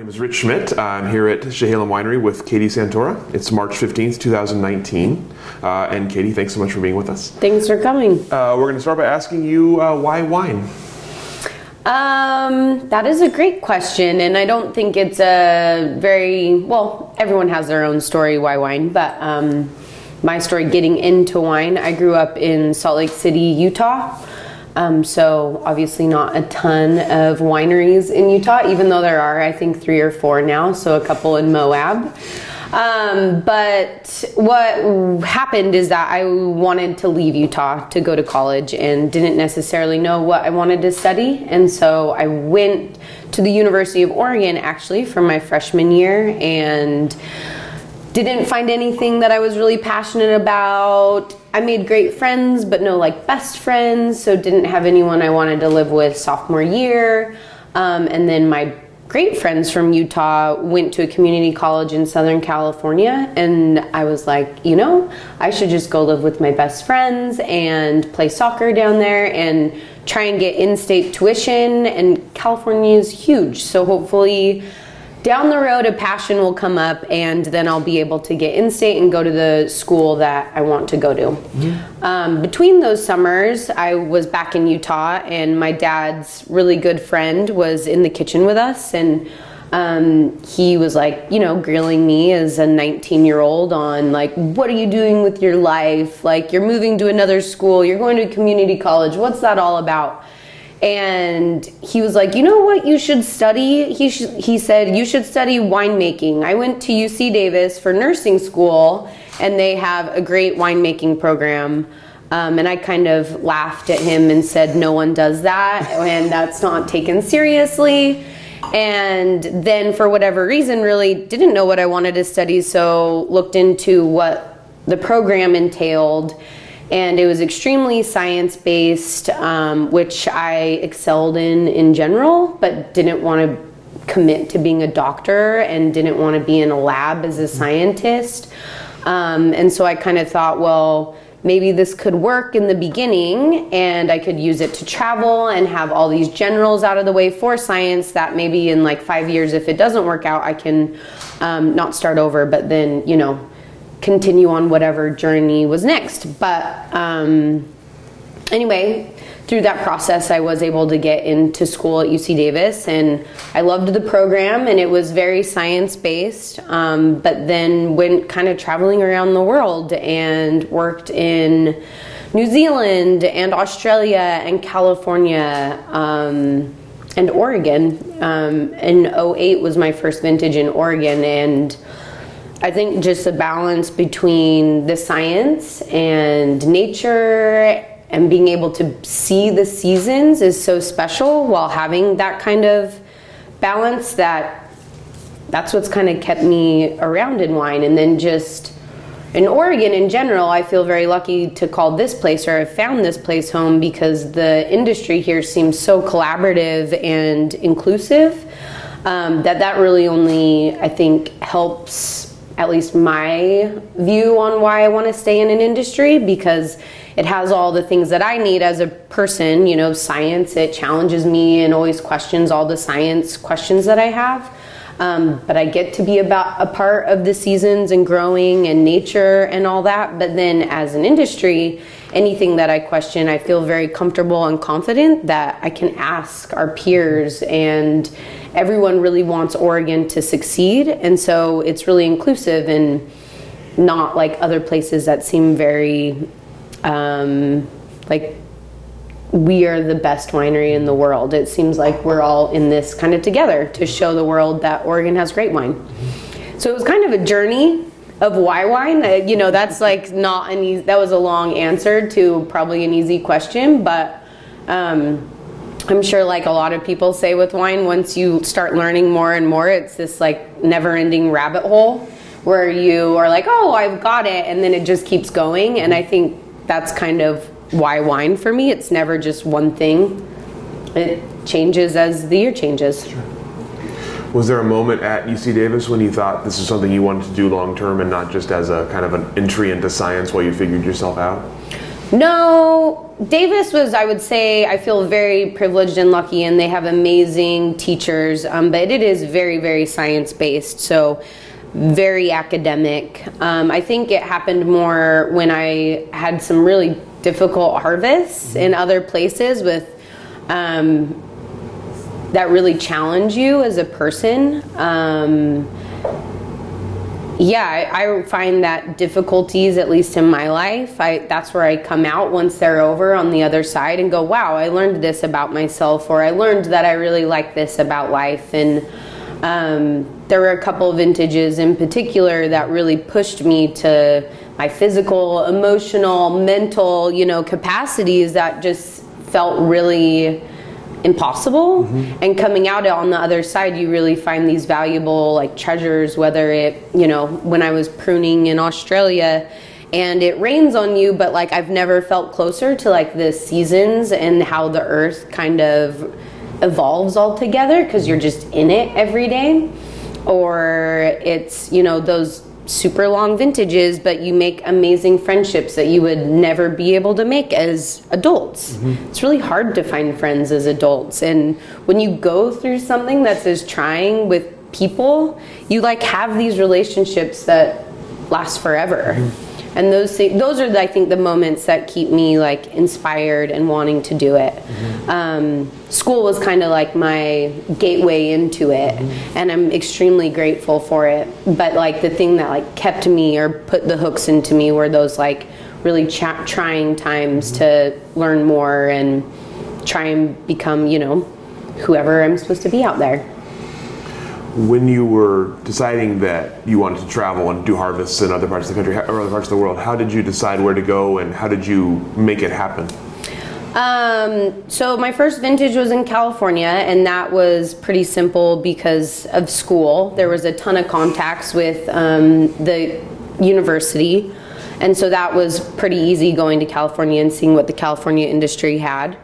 Name is Rich Schmidt. I'm here at Chehalem Winery with Katie Santora. It's March 15th, 2019. Uh, and Katie, thanks so much for being with us. Thanks for coming. Uh, we're going to start by asking you uh, why wine? Um, that is a great question, and I don't think it's a very well. Everyone has their own story why wine, but um, my story getting into wine. I grew up in Salt Lake City, Utah. Um, so obviously not a ton of wineries in Utah, even though there are, I think, three or four now. So a couple in Moab. Um, but what happened is that I wanted to leave Utah to go to college and didn't necessarily know what I wanted to study. And so I went to the University of Oregon actually for my freshman year and didn't find anything that I was really passionate about. I made great friends, but no like best friends, so didn't have anyone I wanted to live with sophomore year. Um, and then my great friends from Utah went to a community college in Southern California, and I was like, you know, I should just go live with my best friends and play soccer down there and try and get in state tuition. And California is huge, so hopefully down the road a passion will come up and then i'll be able to get in state and go to the school that i want to go to. Mm-hmm. um, between those summers i was back in utah and my dad's really good friend was in the kitchen with us and um, he was like you know grilling me as a 19 year old on like what are you doing with your life? Like you're moving to another school you're going to community college what's that all about and he was like, "You know what? You should study." He sh- he said, "You should study winemaking." I went to UC Davis for nursing school, and they have a great winemaking program. Um, and I kind of laughed at him and said, "No one does that, and that's not taken seriously." And then, for whatever reason, really didn't know what I wanted to study, so looked into what the program entailed and it was extremely science based, um, which I excelled in in general, but didn't want to commit to being a doctor and didn't want to be in a lab as a scientist. Um, and so I kind of thought, well, maybe this could work in the beginning and I could use it to travel and have all these generals out of the way for science that maybe in like five years, if it doesn't work out, I can um, not start over, but then, you know, continue on whatever journey was next. But um, anyway, through that process, I was able to get into school at UC Davis, and I loved the program, and it was very science based. Um, but then went kind of traveling around the world and worked in New Zealand and Australia and California. Um, and Oregon. Um, in 08 was my first vintage in Oregon, and I think just a balance between the science and nature and being able to see the seasons is so special while having that kind of balance that that's what's kind of kept me around in wine. And then just in Oregon in general I feel very lucky to call this place or have found this place home because the industry here seems so collaborative and inclusive um, that that really only I think helps at least my view on why I want to stay in an industry because it has all the things that I need as a person, you know, science, it challenges me and always questions all the science questions that I have. Um, but I get to be about a part of the seasons and growing and nature and all that. But then as an industry, anything that I question, I feel very comfortable and confident that I can ask our peers and everyone really wants Oregon to succeed. And so it's really inclusive and not like other places that seem very um, like we are the best winery in the world. It seems like we're all in this kind of together to show the world that Oregon has great wine. So it was kind of a journey of why wine. Uh, you know, that's like not an easy, that was a long answer to probably an easy question, but um, I'm sure, like a lot of people say with wine, once you start learning more and more, it's this like never ending rabbit hole where you are like, oh, I've got it, and then it just keeps going. And I think that's kind of why wine for me. It's never just one thing. It changes as the year changes. Sure. Was there a moment at UC Davis when you thought this is something you wanted to do long term and not just as a kind of an entry into science while you figured yourself out? No, Davis was, I would say, I feel very privileged and lucky, and they have amazing teachers, um, but it is very, very science based. So, very academic. Um, I think it happened more when I had some really difficult harvests in other places with um, that really challenge you as a person. Um, yeah, I, I, find that difficulties, at least in my life, I, that's where I come out once they're over on the other side and go, wow, I learned this about myself, or I learned that I really like this about life. And um, there were a couple of vintages in particular that really pushed me to my physical, emotional, mental, you know, capacities that just felt really impossible mm-hmm. and coming out on the other side you really find these valuable like treasures whether it you know when i was pruning in australia and it rains on you but like i've never felt closer to like the seasons and how the earth kind of evolves all together because you're just in it every day or it's you know those super long vintages, but you make amazing friendships that you would never be able to make as adults. Mm-hmm. It's really hard to find friends as adults. And when you go through something that's as trying with people, you like have these relationships that last forever. Mm-hmm and those those are I think the moments that keep me like inspired and wanting to do it. Mm-hmm. Um, school was kind of like my gateway into it, mm-hmm. and I'm extremely grateful for it. But like the thing that like kept me or put the hooks into me were those like really cha- trying times mm-hmm. to learn more and try and become you know whoever I'm supposed to be out there when you were deciding that you wanted to travel and do harvests in other parts of the country or other parts of the world, how did you decide where to go and how did you make it happen? Um, so my first vintage was in California, and that was pretty simple because of school. There was a ton of contacts with um, the university, and so that was pretty easy going to California and seeing what the California industry had.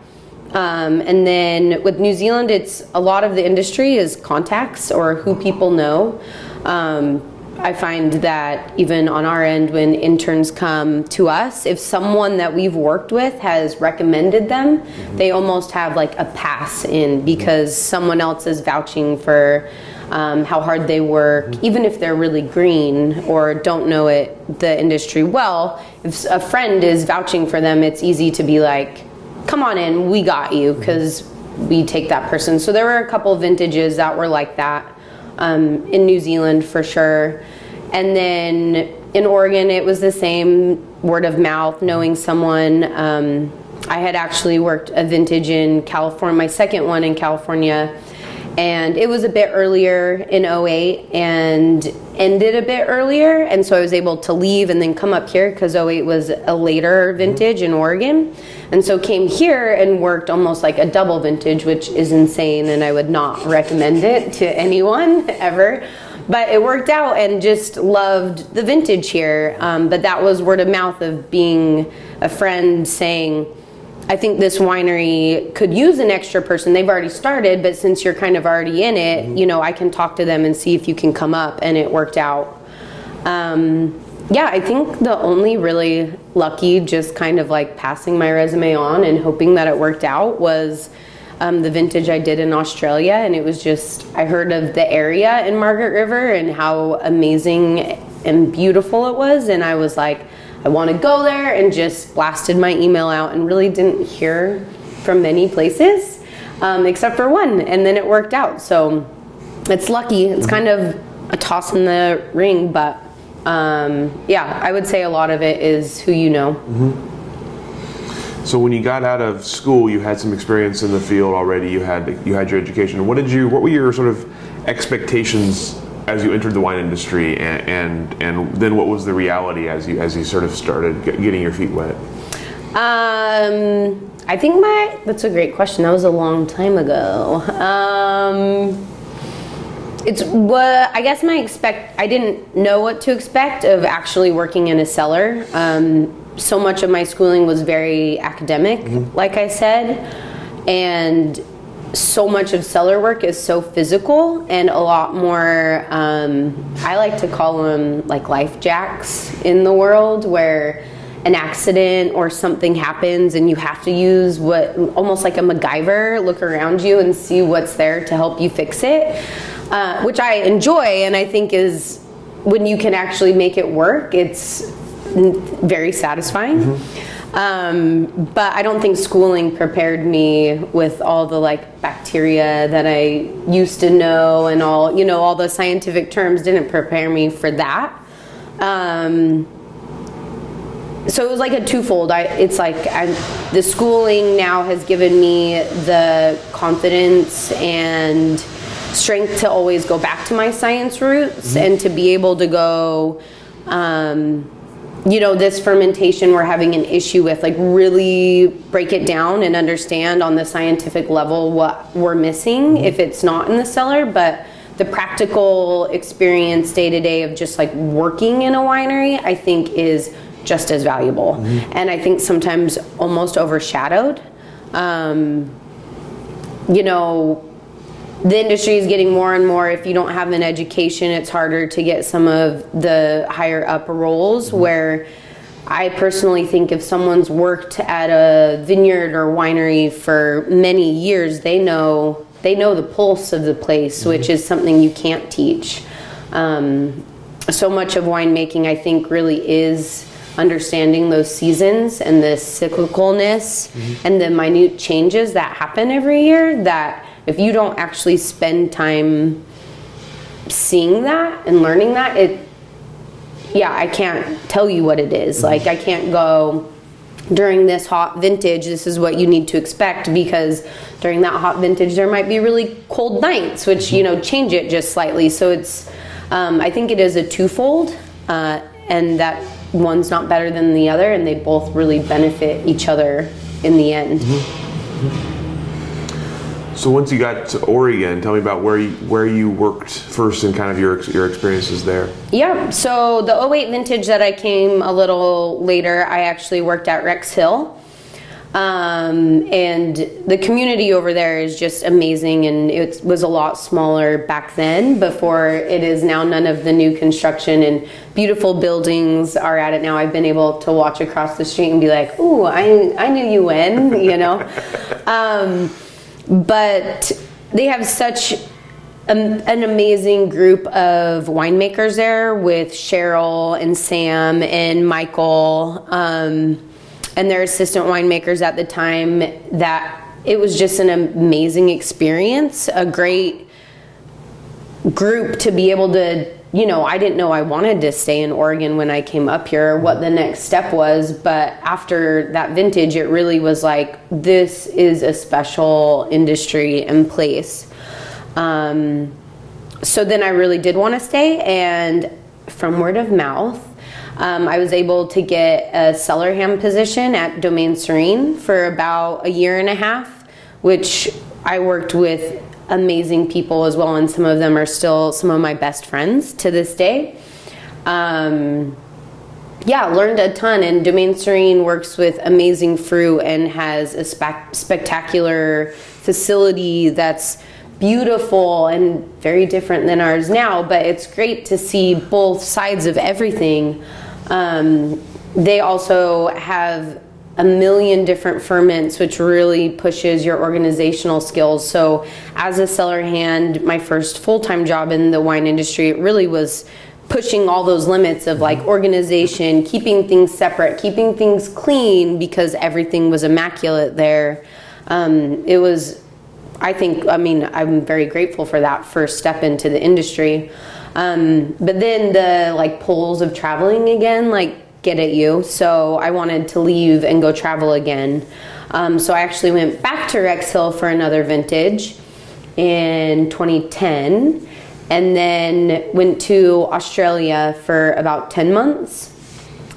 Um, and then with New Zealand, it's a lot of the industry is contacts or who people know. Um, I find that even on our end, when interns come to us, if someone that we've worked with has recommended them, mm-hmm. they almost have like a pass in because someone else is vouching for um, how hard they work, mm-hmm. even if they're really green or don't know it the industry well. If a friend is vouching for them, it's easy to be like, come on in, we got you, because we take that person. So there were a couple vintages that were like that um, in New Zealand for sure. And then in Oregon, it was the same word of mouth, knowing someone. Um, I had actually worked a vintage in California, my second one in California, and it was a bit earlier in 08 and ended a bit earlier. And so I was able to leave and then come up here because 08 was a later vintage in Oregon. And so came here and worked almost like a double vintage, which is insane, and I would not recommend it to anyone ever. But it worked out and just loved the vintage here. Um, but that was word of mouth of being a friend saying, I think this winery could use an extra person. They've already started, but since you're kind of already in it, mm-hmm. you know, I can talk to them and see if you can come up. And it worked out. Um, yeah, I think the only really lucky, just kind of like passing my resume on and hoping that it worked out was um, the vintage I did in Australia. And it was just, I heard of the area in Margaret River and how amazing and beautiful it was. And I was like, I want to go there and just blasted my email out and really didn't hear from many places um, except for one. And then it worked out. So it's lucky. It's kind of a toss in the ring, but um, yeah, I would say a lot of it is who you know. Mm-hmm. So when you got out of school, you had some experience in the field already. You had you had your education. What did you? What were your sort of expectations as you entered the wine industry, and and, and then what was the reality as you as you sort of started getting your feet wet? Um, I think my that's a great question. That was a long time ago. Um, it's what I guess my expect. I didn't know what to expect of actually working in a cellar. Um, so much of my schooling was very academic, like I said, and so much of cellar work is so physical and a lot more. Um, I like to call them like life jacks in the world where an accident or something happens and you have to use what almost like a MacGyver look around you and see what's there to help you fix it, uh, which I enjoy and I think is when you can actually make it work, it's very satisfying. Um, but I don't think schooling prepared me with all the like bacteria that I used to know and all, you know, all the scientific terms didn't prepare me for that. Um, so it was like a twofold. I, it's like I, the schooling now has given me the confidence and strength to always go back to my science roots and to be able to go, um, you know, this fermentation we're having an issue with, like really break it down and understand on the scientific level what we're missing if it's not in the cellar, but the practical experience day to day of just like working in a winery, I think is just as valuable. And I think sometimes almost overshadowed. Um, you know, the industry is getting more and more if you don't have an education it's harder to get some of the higher up roles mm-hmm. where i personally think if someone's worked at a vineyard or winery for many years they know they know the pulse of the place mm-hmm. which is something you can't teach. Um, so much of winemaking i think really is understanding those seasons and the cyclicalness mm-hmm. and the minute changes that happen every year that if you don't actually spend time seeing that and learning that it yeah i can't tell you what it is. Like i can't go during this hot vintage this is what you need to expect because during that hot vintage there might be really cold nights which you know change it just slightly. So it's um, i think it is a twofold uh, and that one's not better than the other and they both really benefit each other in the end So once you got to Oregon, tell me about where you, where you worked first and kind of your your experiences there. Yeah, so the 08 vintage that I came a little later, I actually worked at Rex Hill. Um, and the community over there is just amazing, and it was a lot smaller back then before it is now. None of the new construction and beautiful buildings are at it now. I've been able to watch across the street and be like, "Ooh, I, I knew you when," you know. um, but they have such an, an amazing group of winemakers there with Cheryl and Sam and Michael um, and their assistant winemakers at the time that it was just an amazing experience, a great group to be able to you know i didn't know i wanted to stay in oregon when i came up here what the next step was but after that vintage it really was like this is a special industry and place. Um, so then i really did want to stay and from word of mouth um, i was able to get a cellar hand position at Domaine Serene for about a year and a half which i worked with amazing people as well, and some of them are still some of my best friends to this day. Um, yeah, learned a ton, and Domaine Serene works with amazing fruit and has a spec- spectacular facility that's beautiful and very different than ours now. But it's great to see both sides of everything. Um, they also have a million different ferments, which really pushes your organizational skills. So, as a cellar hand, my first full time job in the wine industry, it really was pushing all those limits of like organization, keeping things separate, keeping things clean because everything was immaculate there. Um, it was, I think, I mean, I'm very grateful for that first step into the industry. Um, but then the like pulls of traveling again, like get at you. So I wanted to leave and go travel again. Um, so I actually went back to Rex Hill for another vintage in 2010 and then went to Australia for about 10 months.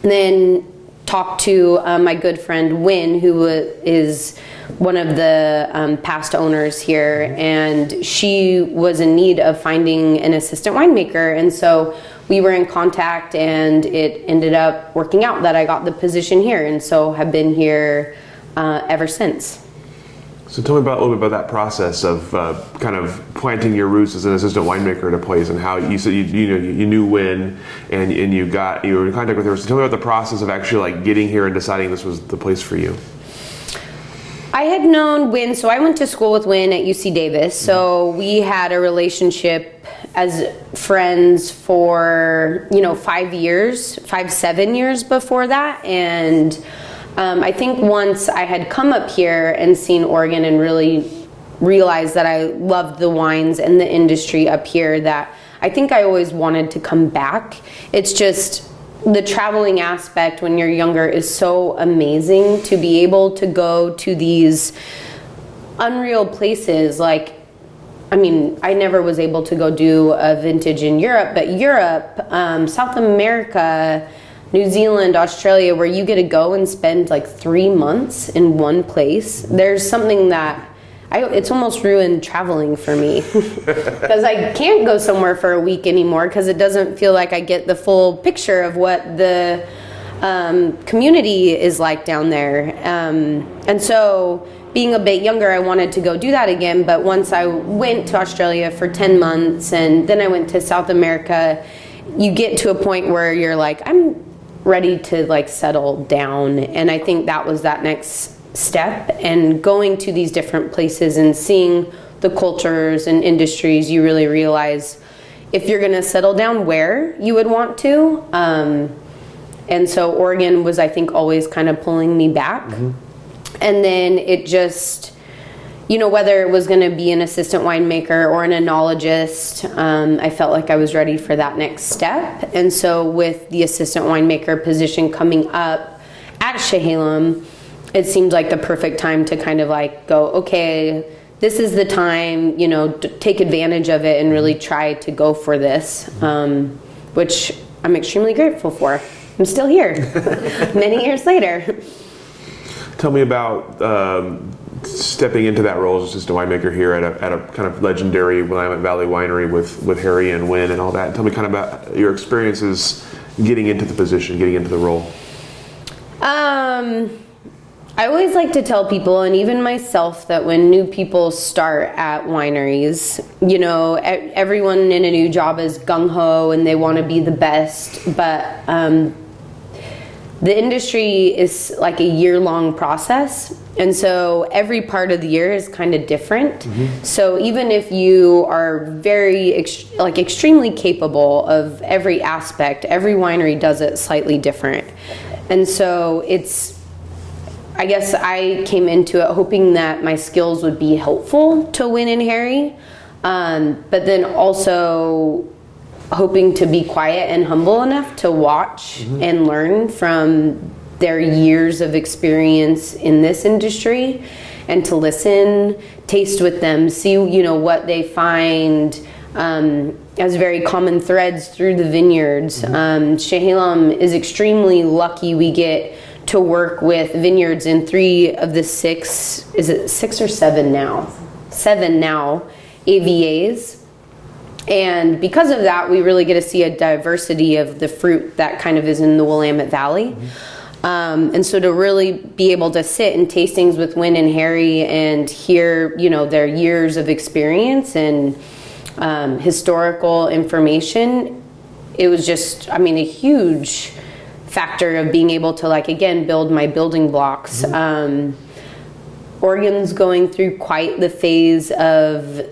And then talked to uh, my good friend Win, who is one of the um, past owners here, and she was in need of finding an assistant winemaker. And so we were in contact, and it ended up working out that I got the position here, and so have been here uh, ever since. So tell me about a little bit about that process of uh, kind of planting your roots as an assistant winemaker at a place, and how you said you, you know you knew when, and and you got you were in contact with her. So tell me about the process of actually like getting here and deciding this was the place for you. I had known Win, so I went to school with Win at UC Davis. So we had a relationship as friends for you know five years, five seven years before that, and um, I think once I had come up here and seen Oregon and really realized that I loved the wines and the industry up here, that I think I always wanted to come back. It's just the traveling aspect when you're younger is so amazing to be able to go to these unreal places like I mean, I never was able to go do a vintage in Europe, but Europe, um, South America, New Zealand, Australia, where you get to go and spend like three months in one place, there's something that I, it's almost ruined traveling for me because I can't go somewhere for a week anymore because it doesn't feel like I get the full picture of what the um, community is like down there. Um, and so, being a bit younger, I wanted to go do that again. But once I went to Australia for 10 months and then I went to South America, you get to a point where you're like, I'm ready to like settle down and i think that was that next step and going to these different places and seeing the cultures and industries you really realize if you're going to settle down where you would want to um, and so oregon was i think always kind of pulling me back mm-hmm. And then it just you know, whether it was going to be an assistant winemaker or an enologist, um, I felt like I was ready for that next step. And so, with the assistant winemaker position coming up at Chehalem, it seemed like the perfect time to kind of like go, okay, this is the time, you know, take advantage of it and really try to go for this, um, which I'm extremely grateful for. I'm still here many years later. Tell me about um, stepping into that role as assistant winemaker here at a, at a kind of legendary Willamette Valley winery with, with Harry and Win and all that. Tell me kind of about your experiences getting into the position, getting into the role. Um, I always like to tell people, and even myself, that when new people start at wineries, you know, everyone in a new job is gung ho and they want to be the best, but um, the industry is like a year long process and so every part of the year is kind of different mm-hmm. so even if you are very ex- like extremely capable of every aspect every winery does it slightly different and so it's i guess i came into it hoping that my skills would be helpful to win and harry um, but then also hoping to be quiet and humble enough to watch mm-hmm. and learn from their years of experience in this industry and to listen, taste with them, see you know what they find um, as very common threads through the vineyards. Mm-hmm. Um, is extremely lucky we get to work with vineyards in three of the six, is it six or seven now? Seven now, AVAs. And because of that, we really get to see a diversity of the fruit that kind of is in the Willamette Valley. Mm-hmm. Um, and so to really be able to sit in tastings with Win and Harry and hear, you know, their years of experience and um, historical information, it was just, I mean, a huge factor of being able to, like, again, build my building blocks. Mm-hmm. Um, Oregon's going through quite the phase of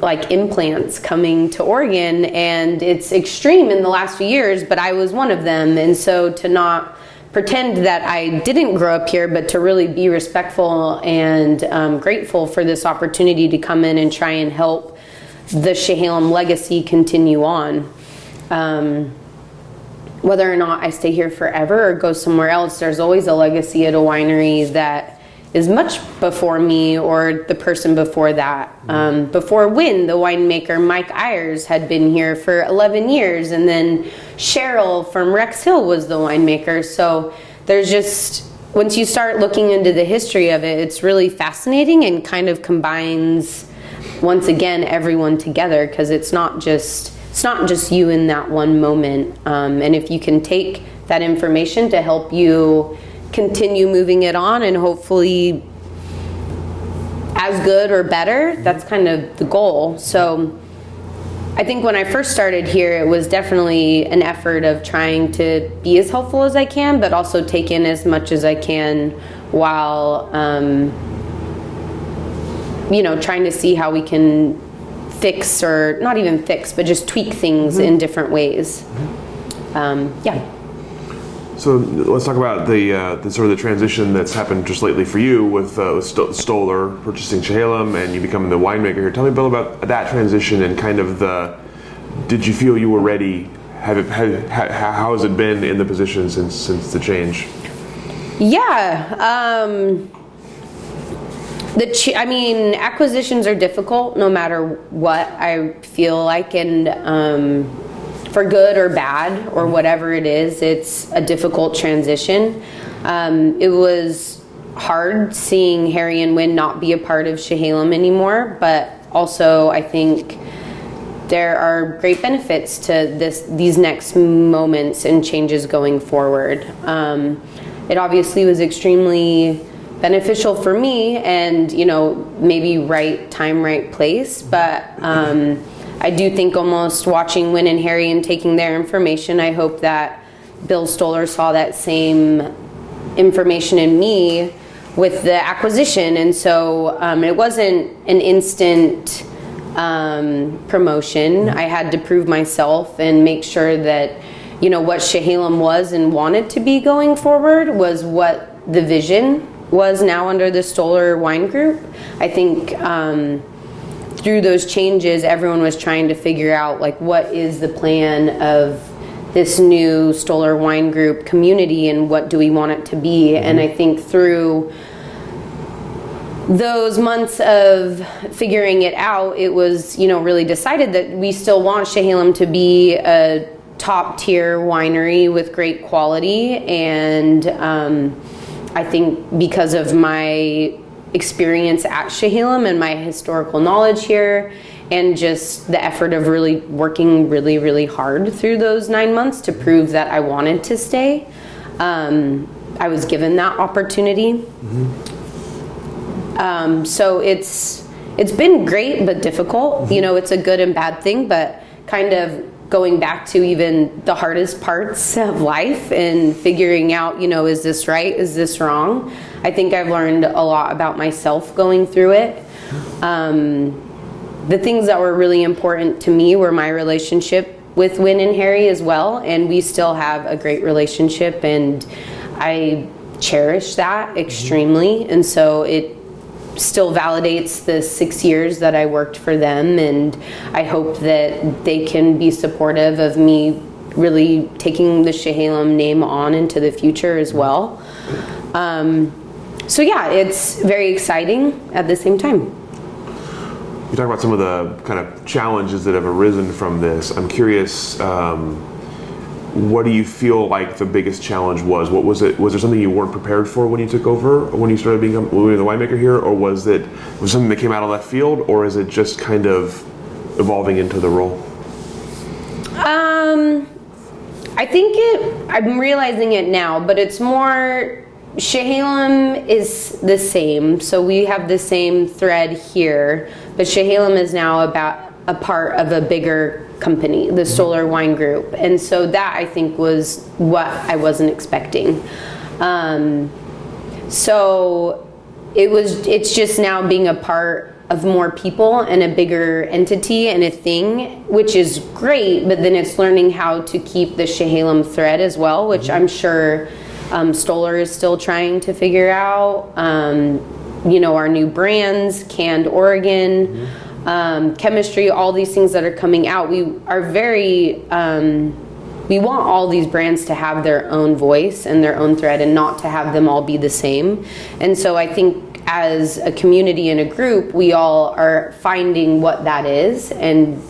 like implants coming to Oregon, and it's extreme in the last few years, but I was one of them. And so to not pretend that I didn't grow up here, but to really be respectful and um, grateful for this opportunity to come in and try and help the Chehalem legacy continue on. Um, whether or not I stay here forever or go somewhere else, there's always a legacy at a winery that is much before me or the person before that. Um, before Win, the winemaker Mike Ayers had been here for 11 years, and then Cheryl from Rex Hill was the winemaker. So there's just once you start looking into the history of it, it's really fascinating and kind of combines once again everyone together because it's not just it's not just you in that one moment. Um, and if you can take that information to help you continue moving it on and hopefully as good or better, that's kind of the goal. So I think when I first started here, it was definitely an effort of trying to be as helpful as I can, but also take in as much as I can while, um, you know, trying to see how we can fix or not even fix, but just tweak things mm-hmm. in different ways. Um, yeah. So let's talk about the, uh, the, sort of the transition that's happened just lately for you with, uh, Stoller purchasing Chehalem and you becoming the winemaker here. Tell me a bit about that transition and kind of the. Did you feel you were ready? Have it, have, how has it been in the position since since the change? Yeah. Um, the ch- I mean, acquisitions are difficult no matter what I feel like, and um, for good or bad or whatever it is, it's a difficult transition. Um, it was hard seeing Harry and Win not be a part of Chehalem anymore, but also I think there are great benefits to this these next moments and changes going forward. Um, it obviously was extremely beneficial for me and you know maybe right time right place but um, I do think almost watching Win and Harry and taking their information, I hope that Bill Stoller saw that same information in me with the acquisition. And so um, it wasn't an instant um, promotion. I had to prove myself and make sure that, you know, what Chehalem was and wanted to be going forward was what the vision was now under the Stoller Wine Group. I think. Um, through those changes, everyone was trying to figure out like what is the plan of this new Stoller Wine Group community and what do we want it to be. Mm-hmm. And I think through those months of figuring it out, it was you know really decided that we still want Chehalem to be a top tier winery with great quality and. Um, I think because of my experience at Chehalem and my historical knowledge here and just the effort of really working really really hard through those nine months to prove that i wanted to stay um, i was given that opportunity mm-hmm. um, so it's it's been great but difficult mm-hmm. you know it's a good and bad thing but kind of going back to even the hardest parts of life and figuring out, you know, is this right? Is this wrong? I think I've learned a lot about myself going through it. Um, the things that were really important to me were my relationship with Win and Harry as well, and we still have a great relationship, and I cherish that extremely. And so it still validates the six years that I worked for them, and I hope that they can be supportive of me really taking the Chehalem name on into the future as well. Um, so yeah, it's very exciting at the same time. You talk about some of the kind of challenges that have arisen from this. I'm curious. Um, what do you feel like the biggest challenge was? What was it? Was there something you weren't prepared for when you took over, when you started being the winemaker here, or was it was something that came out of left field, or is it just kind of evolving into the role? Um, I think it. I'm realizing it now, but it's more. Chehalem is the same, so we have the same thread here, but Chehalem is now about a part of a bigger company, the Stoller Wine Group. And so that I think was what I wasn't expecting. Um, so it was it's just now being a part of more people and a bigger entity and a thing, which is great, but then it's learning how to keep the Chehalem thread as well, which I'm sure um, Stoller is still trying to figure out. Um, you know, our new brands, Canned Oregon. Mm-hmm um, chemistry, all these things that are coming out. We are very, um, we want all these brands to have their own voice and their own thread and not to have them all be the same. And so I think as a community and a group, we all are finding what that is and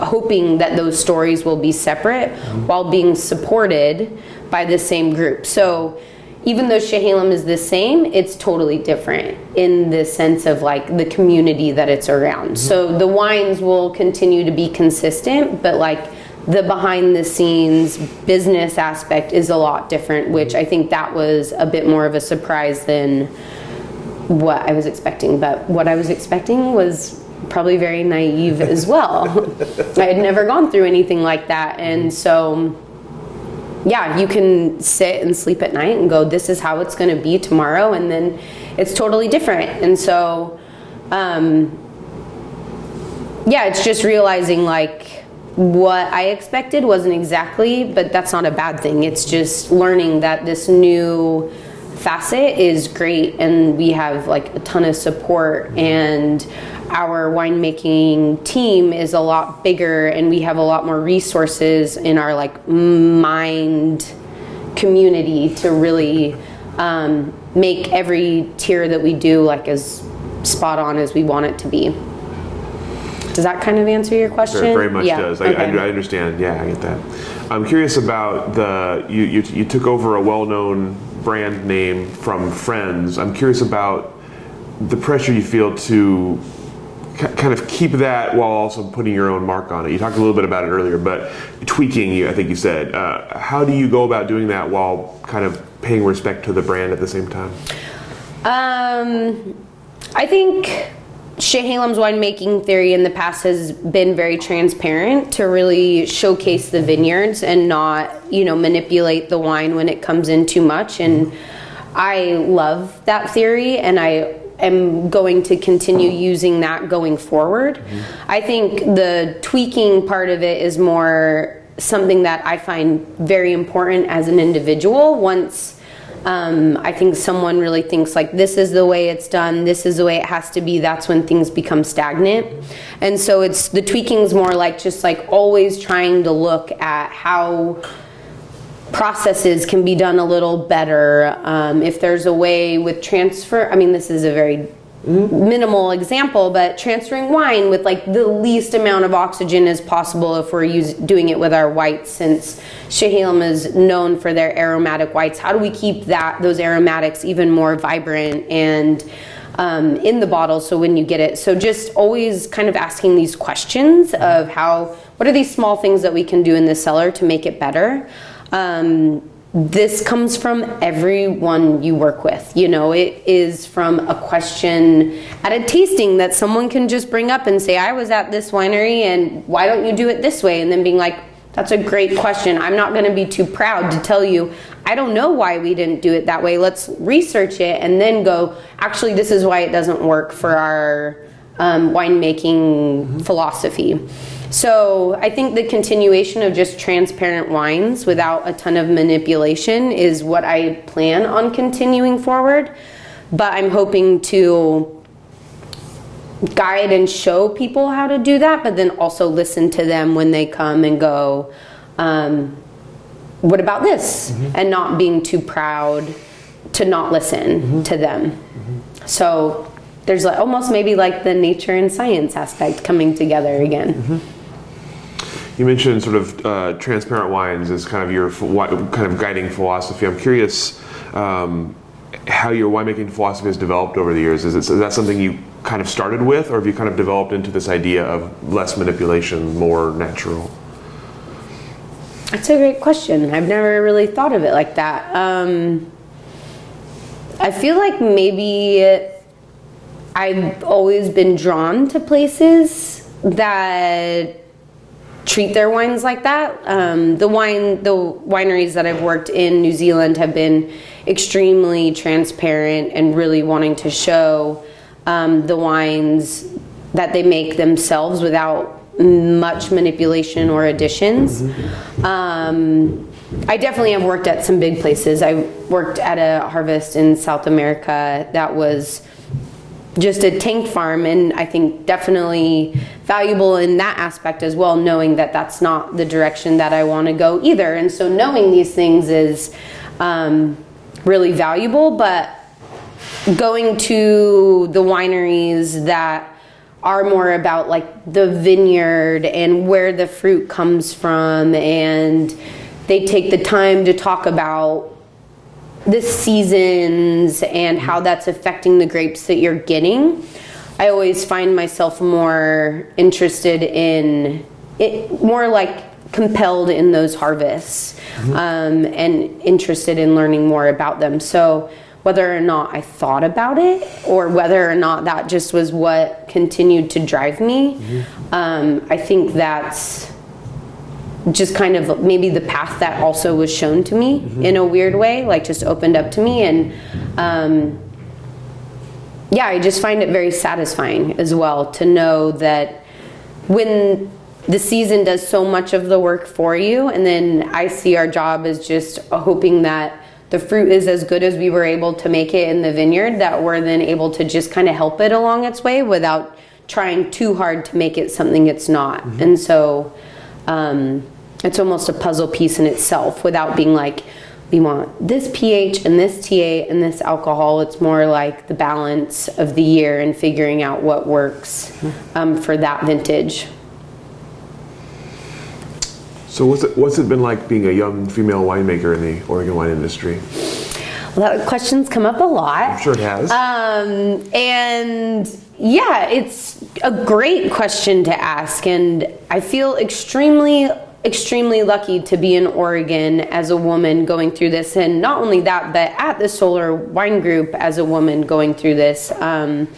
hoping that those stories will be separate while being supported by the same group. So even though Chehalem is the same, it's totally different in the sense of like the community that it's around. Mm-hmm. So the wines will continue to be consistent, but like the behind the scenes business aspect is a lot different, which I think that was a bit more of a surprise than what I was expecting. But what I was expecting was probably very naive as well. I had never gone through anything like that. And so, yeah, you can sit and sleep at night and go, this is how it's going to be tomorrow. And then it's totally different. And so, um, yeah, it's just realizing like what I expected wasn't exactly, but that's not a bad thing. It's just learning that this new facet is great and we have like a ton of support and our winemaking team is a lot bigger and we have a lot more resources in our like mind community to really um, make every tier that we do like as spot on as we want it to be does that kind of answer your question Very, very much Yeah, does. I, okay. I, I understand. Yeah, I get that. I'm curious about the you, you, you took over a well-known brand name from friends. I'm curious about the pressure you feel to kind of keep that while also putting your own mark on it. You talked a little bit about it earlier, but tweaking, you, I think you said. Uh, how do you go about doing that while kind of paying respect to the brand at the same time? Um, I think Chehalem's winemaking theory in the past has been very transparent to really showcase the vineyards and not, you know, manipulate the wine when it comes in too much. And I love that theory, and I am going to continue using that going forward. I think the tweaking part of it is more something that I find very important as an individual. Once um, I think someone really thinks like this is the way it's done, this is the way it has to be. That's when things become stagnant, and so it's the tweaking's more like just like always trying to look at how processes can be done a little better. Um, if there's a way with transfer, I mean, this is a very minimal example, but transferring wine with like the least amount of oxygen as possible if we're use, doing it with our whites, since Chehalem is known for their aromatic whites. How do we keep that those aromatics even more vibrant and um, in the bottle so when you get it so just always kind of asking these questions of how what are these small things that we can do in the cellar to make it better um, this comes from everyone you work with you know it is from a question at a tasting that someone can just bring up and say i was at this winery and why don't you do it this way and then being like that's a great question. I'm not going to be too proud to tell you, I don't know why we didn't do it that way. Let's research it and then go, actually, this is why it doesn't work for our um, winemaking philosophy. So I think the continuation of just transparent wines without a ton of manipulation is what I plan on continuing forward. But I'm hoping to guide and show people how to do that, but then also listen to them when they come and go, um, what about this? Mm-hmm. And not being too proud to not listen mm-hmm. to them. Mm-hmm. So there's like, almost maybe like the nature and science aspect coming together again. You mentioned sort of uh, transparent wines as kind of your kind of guiding philosophy. I'm curious um, how your winemaking philosophy has developed over the years. Is, it, is that something you kind of started with, or have you kind of developed into this idea of less manipulation, more natural? That's a great question. I've never really thought of it like that. Um, I feel like maybe I've always been drawn to places that treat their wines like that. Um, the wine, the wineries that I've worked in New Zealand have been extremely transparent and really wanting to show um, the wines that they make themselves without much manipulation or additions. Um, I definitely have worked at some big places. I worked at a harvest in South America that was just a tank farm and i think definitely valuable in that aspect as well knowing that that's not the direction that i want to go either. And so knowing these things is um, really valuable but going to the wineries that are more about like the vineyard and where the fruit comes from and they take the time to talk about the seasons and how that's affecting the grapes that you're getting. I always find myself more interested in it, more like compelled in those harvests um, and interested in learning more about them. So, whether or not I thought about it or whether or not that just was what continued to drive me, um, I think that's just kind of maybe the path that also was shown to me in a weird way, like just opened up to me. And um, yeah, I just find it very satisfying as well to know that when the season does so much of the work for you, and then I see our job as just hoping that the fruit is as good as we were able to make it in the vineyard, that we're then able to just kind of help it along its way without trying too hard to make it something it's not. And so um, it's almost a puzzle piece in itself without being like, we want this pH and this TA and this alcohol. It's more like the balance of the year and figuring out what works um, for that vintage. So what's it, what's it been like being a young female winemaker in the Oregon wine industry? Well, that question's come up a lot. I'm sure it has. Um, and yeah, it's a great question to ask. And I feel extremely, extremely lucky to be in Oregon as a woman going through this. And not only that, but at the Stoller Wine Group as a woman going through this. Um,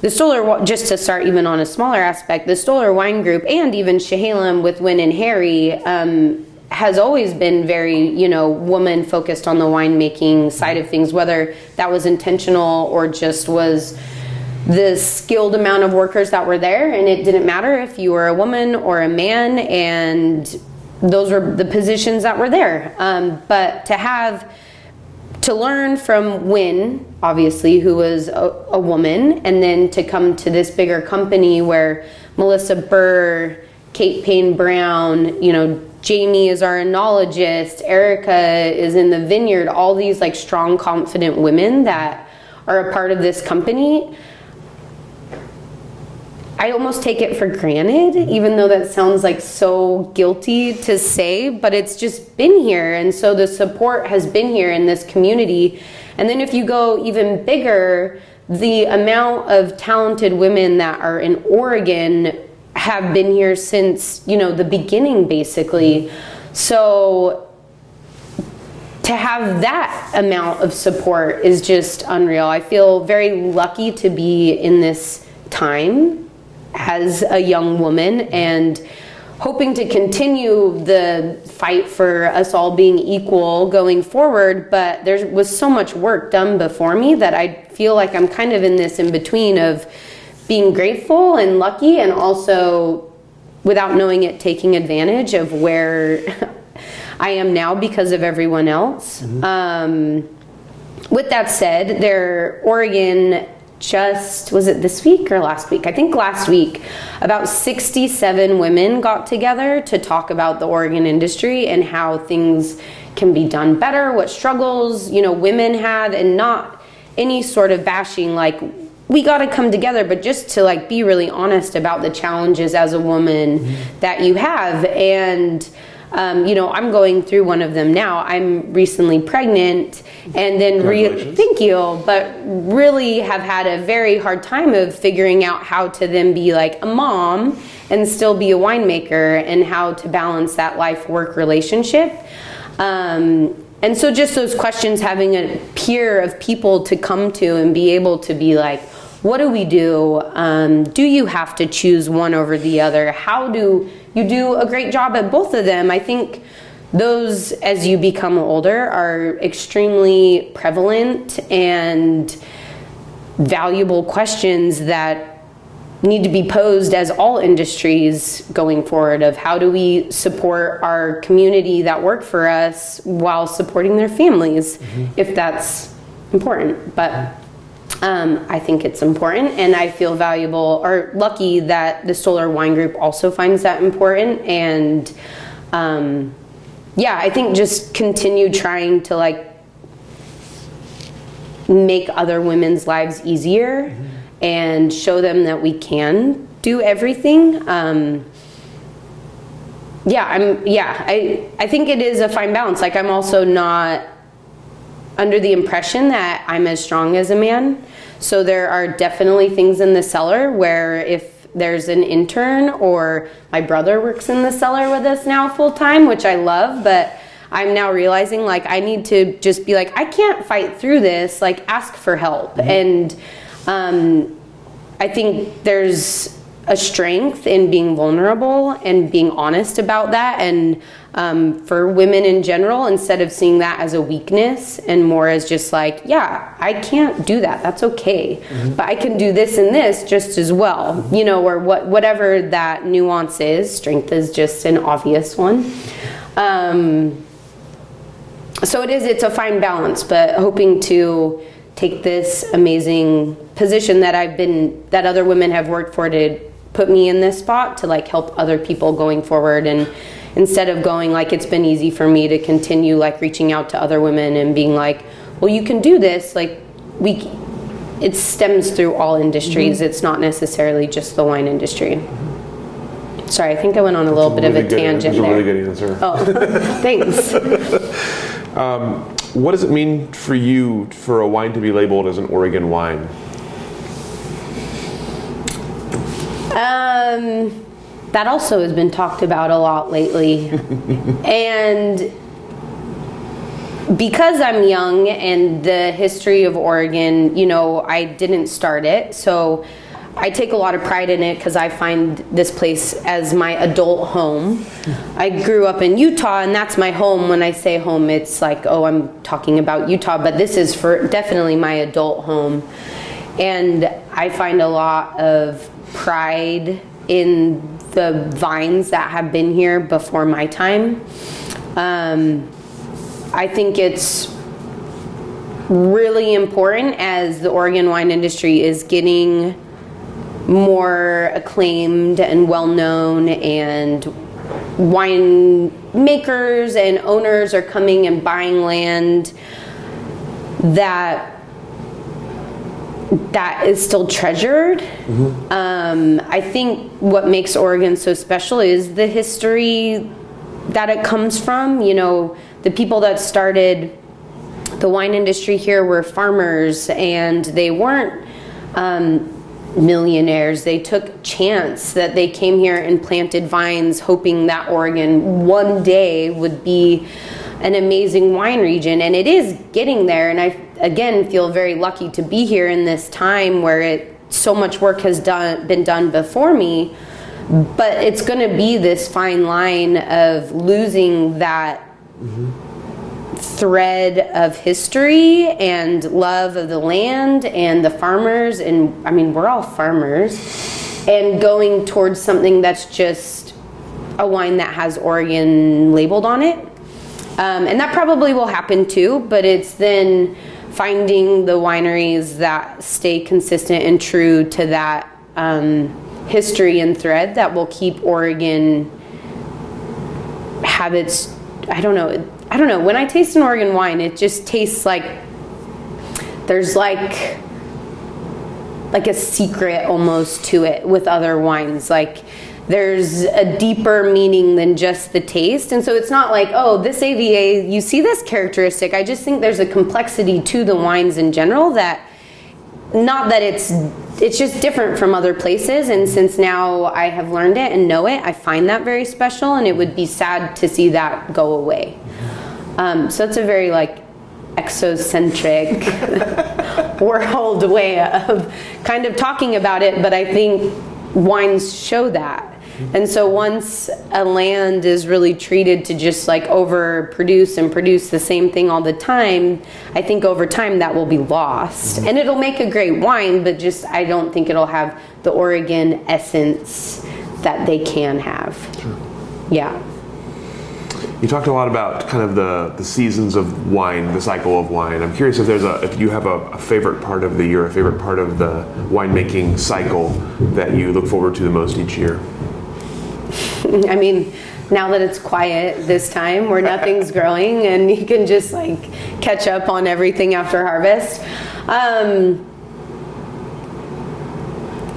the Stoller, just to start even on a smaller aspect, the Stoller Wine Group and even Chehalem with Wynne and Harry um, has always been very, you know, woman focused on the winemaking side of things, whether that was intentional or just was the skilled amount of workers that were there. And it didn't matter if you were a woman or a man, and those were the positions that were there. Um, but to have to learn from Wynne, obviously, who was a, a, woman, and then to come to this bigger company where Melissa Burr, Kate Payne Brown, you know, Jamie is our enologist, Erica is in the vineyard, all these like strong, confident women that are a part of this company. I almost take it for granted, even though that sounds like so guilty to say, but it's just been here. And so the support has been here in this community. And then if you go even bigger, the amount of talented women that are in Oregon have been here since, you know, the beginning basically. So to have that amount of support is just unreal. I feel very lucky to be in this time as a young woman and hoping to continue the fight for us all being equal going forward but there was so much work done before me that i feel like i'm kind of in this in between of being grateful and lucky and also without knowing it taking advantage of where i am now because of everyone else mm-hmm. um, with that said there oregon just was it this week or last week? I think last week, about 67 women got together to talk about the Oregon industry and how things can be done better, what struggles, you know, women have and not any sort of bashing like we got to come together but just to like be really honest about the challenges as a woman mm-hmm. that you have and um, you know, I'm going through one of them now. I'm recently pregnant, and then re- thank you, but really have had a very hard time of figuring out how to then be like a mom and still be a winemaker, and how to balance that life work relationship. Um, and so, just those questions, having a peer of people to come to and be able to be like, what do we do? Um, do you have to choose one over the other? How do you do a great job at both of them. I think those, as you become older, are extremely prevalent and valuable questions that need to be posed as all industries going forward of how do we support our community that work for us while supporting their families mm-hmm. if that's important but um, I think it's important, and I feel valuable or lucky that the Stoller Wine Group also finds that important. And um, yeah, I think just continue trying to like make other women's lives easier. Mm-hmm. and show them that we can do everything. Um, yeah, I'm. Yeah, I. I think it is a fine balance. Like I'm also not under the impression that I'm as strong as a man. So there are definitely things in the cellar where if there's an intern or my brother works in the cellar with us now full time, which I love, but I'm now realizing like I need to just be like I can't fight through this. Like ask for help, mm-hmm. and um, I think there's a strength in being vulnerable and being honest about that. And um, for women in general instead of seeing that as a weakness and more as just like yeah i can't do that. That's okay. Mm-hmm. but i can do this and this just as well you know or what whatever that nuance is. Strength is just an obvious one. Um, so it is it's a fine balance but hoping to take this amazing position that i've been that other women have worked for to put me in this spot to like help other people going forward. And instead of going like it's been easy for me to continue like reaching out to other women and being like well you can do this like we it stems through all industries. Mm-hmm. it's not necessarily just the wine industry. Sorry i think i went on a little bit really of a good, tangent there really good answer. Oh thanks. Um, what does it mean for you for a wine to be labeled as an oregon wine Um, that also has been talked about a lot lately. and because I'm young and the history of Oregon, you know, I didn't start it. So I take a lot of pride in it because I find this place as my adult home. I grew up in Utah and that's my home. When I say home, it's like, oh, I'm talking about Utah, but this is for definitely my adult home. And I find a lot of pride in the vines that have been here before my time. Um, I think it's really important as the Oregon wine industry is getting more acclaimed and well known and wine makers and owners are coming and buying land that that is still treasured. Mm-hmm. Um, I think what makes Oregon so special is the history that it comes from. You know, the people that started the wine industry here were farmers, and they weren't um, millionaires. They took chance that they came here and planted vines, hoping that Oregon one day would be an amazing wine region, and it is getting there. And I again feel very lucky to be here in this time where it so much work has done been done before me. But it's going to be this fine line of losing that. Mm-hmm thread of history and love of the land and the farmers and I mean we're all farmers and going towards something that's just a wine that has Oregon labeled on it um, and that probably will happen too, but it's then finding the wineries that stay consistent and true to that um, history and thread that will keep Oregon have its, I don't know, I don't know. When I taste an Oregon wine, it just tastes like there's like like a secret almost to it with other wines. Like there's a deeper meaning than just the taste. And so it's not like, oh, this AVA, you see this characteristic. I just think there's a complexity to the wines in general that not that it's it's just different from other places and since now I have learned it and know it, I find that very special and it would be sad to see that go away. Um, so it's a very like exocentric world way of kind of talking about it, but I think wines show that. And so once a land is really treated to just like overproduce and produce the same thing all the time, I think over time that will be lost. Mm-hmm. And it'll make a great wine, but just I don't think it'll have the Oregon essence that they can have. Sure. Yeah. You talked a lot about kind of the, the seasons of wine, the cycle of wine. I'm curious if there's a if you have a, a favorite part of the year, a favorite part of the winemaking cycle that you look forward to the most each year. I mean, now that it's quiet this time where nothing's growing and you can just like catch up on everything after harvest. Um,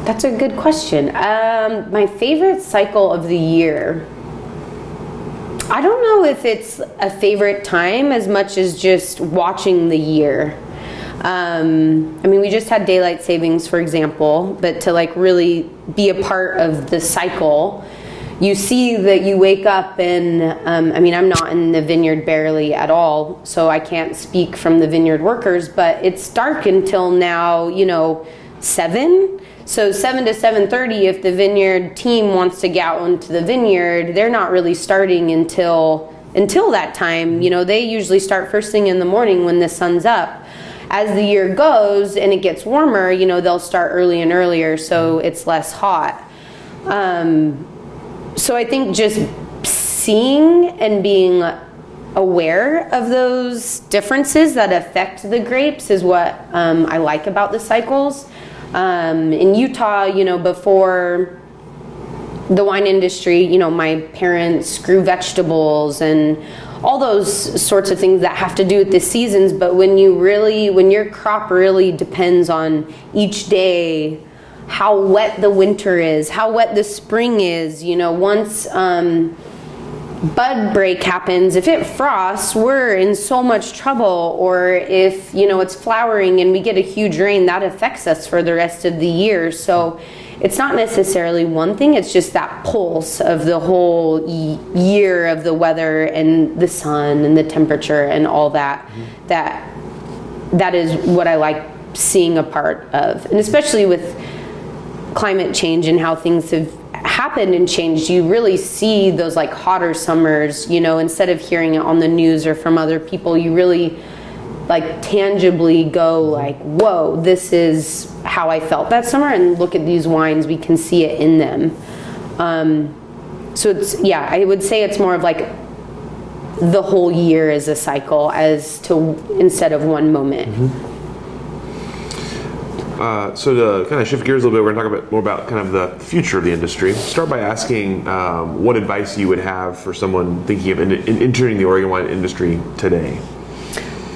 That's a good question. Um, my favorite cycle of the year. I don't know if it's a favorite time as much as just watching the year. Um, I mean, we just had daylight savings, for example, but to like really be a part of the cycle, you see that you wake up and um, I mean, I'm not in the vineyard barely at all, so I can't speak from the vineyard workers, but it's dark until now, you know, seven. So seven to seven thirty, if the vineyard team wants to get out into the vineyard, they're not really starting until until that time. You know, they usually start first thing in the morning when the sun's up. As the year goes and it gets warmer, you know, they'll start early and earlier, so it's less hot. Um, so I think just seeing and being aware of those differences that affect the grapes is what um, I like about the cycles. Um, in Utah, you know, before the wine industry, you know, my parents grew vegetables and all those sorts of things that have to do with the seasons. But when you really, when your crop really depends on each day, how wet the winter is, how wet the spring is, you know, once um, bud break happens, if it frosts, we're in so much trouble. Or if, you know, it's flowering and we get a huge rain, that affects us for the rest of the year. So it's not necessarily one thing, it's just that pulse of the whole year of the weather and the sun and the temperature and all that. Mm-hmm. That that is what I like seeing a part of. And especially with climate change and how things have happened and changed, you really see those like hotter summers, you know, instead of hearing it on the news or from other people, you really like tangibly go like, whoa, this is how I felt that summer and look at these wines, we can see it in them. Um, so it's yeah, I would say it's more of like the whole year is a cycle as to instead of one moment. Mm-hmm. Uh, so to kind of shift gears a little bit, we're going to talk a bit more about kind of the future of the industry. Start by asking um, what advice you would have for someone thinking of in, in entering the Oregon wine industry today.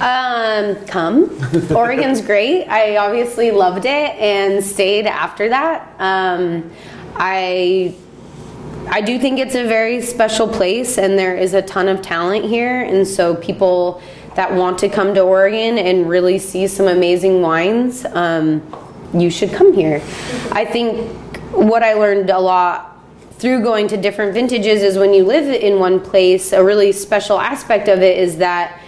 Um, come. Oregon's great. I obviously loved it and stayed after that. Um, I I do think it's a very special place, and there is a ton of talent here, and so people that want to come to Oregon and really see some amazing wines, um, you should come here. I think what I learned a lot through going to different vintages is when you live in one place, a really special aspect of it is that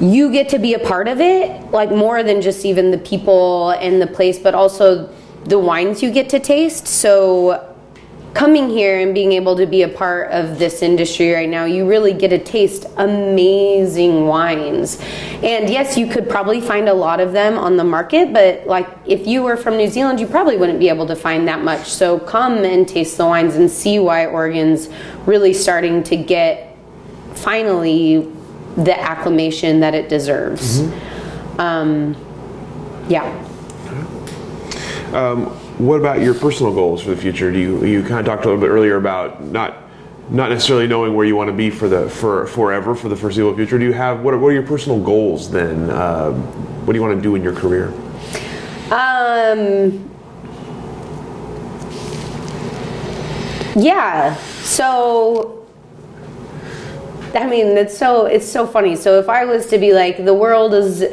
you get to be a part of it, like more than just even the people and the place, but also the wines you get to taste. So coming here and being able to be a part of this industry right now, you really get to taste amazing wines. And yes, you could probably find a lot of them on the market, but like if you were from New Zealand, you probably wouldn't be able to find that much. So come and taste the wines and see why Oregon's really starting to get finally the acclamation that it deserves. Mm-hmm. Um, yeah. Um, what about your personal goals for the future? Do you you kind of talked a little bit earlier about not not necessarily knowing where you want to be for the for forever for the foreseeable future. Do you have what are, what are your personal goals then? Uh, what do you want to do in your career? Um. Yeah. So I mean, it's so it's so funny. So if I was to be like the world is